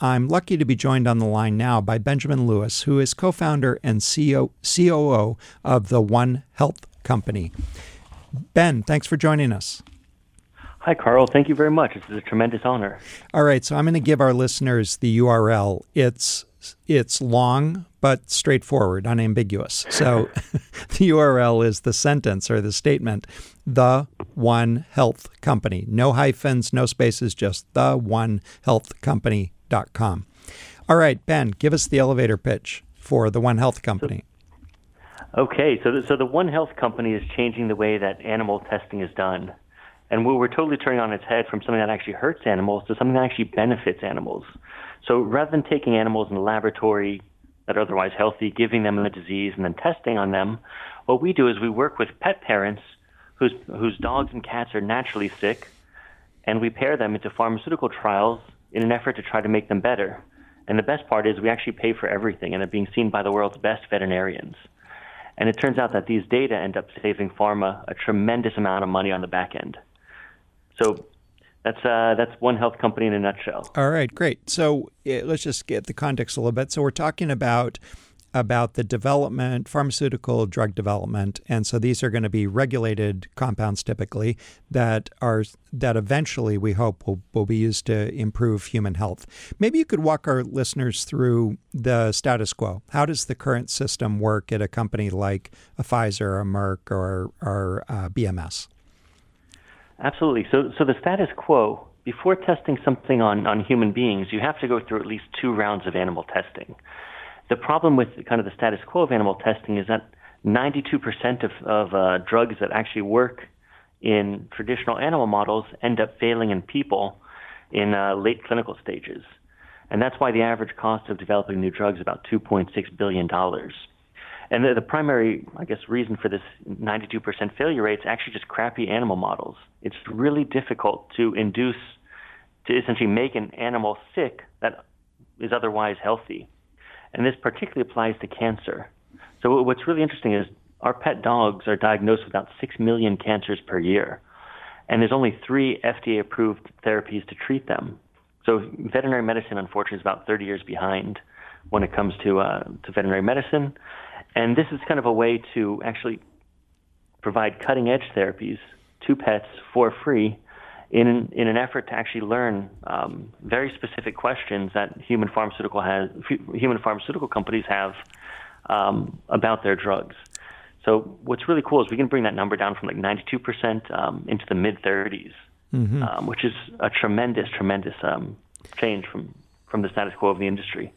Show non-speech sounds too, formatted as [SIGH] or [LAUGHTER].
I'm lucky to be joined on the line now by Benjamin Lewis, who is co founder and CEO, COO of the One Health Company. Ben, thanks for joining us. Hi, Carl. Thank you very much. This is a tremendous honor. All right, so I'm going to give our listeners the URL. It's it's long but straightforward, unambiguous. So [LAUGHS] the URL is the sentence or the statement, the One Health Company. No hyphens, no spaces, just the One Health Company.com. All right, Ben, give us the elevator pitch for the One Health Company. Okay, so the, so the One Health Company is changing the way that animal testing is done. And we're totally turning on its head from something that actually hurts animals to something that actually benefits animals. So rather than taking animals in the laboratory that are otherwise healthy, giving them the disease, and then testing on them, what we do is we work with pet parents whose, whose dogs and cats are naturally sick, and we pair them into pharmaceutical trials in an effort to try to make them better. And the best part is we actually pay for everything, and they're being seen by the world's best veterinarians. And it turns out that these data end up saving pharma a tremendous amount of money on the back end. So that's uh, that's one health company in a nutshell. All right, great. So let's just get the context a little bit. So we're talking about about the development, pharmaceutical drug development, and so these are going to be regulated compounds typically that are that eventually we hope will, will be used to improve human health. Maybe you could walk our listeners through the status quo. How does the current system work at a company like a Pfizer, or a Merck, or or uh, BMS? Absolutely. So, so the status quo, before testing something on, on human beings, you have to go through at least two rounds of animal testing. The problem with kind of the status quo of animal testing is that 92% of, of uh, drugs that actually work in traditional animal models end up failing in people in uh, late clinical stages. And that's why the average cost of developing new drugs is about $2.6 billion. And the, the primary, I guess, reason for this 92% failure rate is actually just crappy animal models. It's really difficult to induce, to essentially make an animal sick that is otherwise healthy. And this particularly applies to cancer. So what's really interesting is our pet dogs are diagnosed with about 6 million cancers per year. And there's only three FDA approved therapies to treat them. So veterinary medicine, unfortunately, is about 30 years behind when it comes to, uh, to veterinary medicine. And this is kind of a way to actually provide cutting edge therapies to pets for free in in an effort to actually learn um, very specific questions that human pharmaceutical has human pharmaceutical companies have um, about their drugs. So what's really cool is we can bring that number down from like 92% um, into the mid 30s, mm-hmm. Um, which is a tremendous, tremendous um, change from from the status quo of the industry.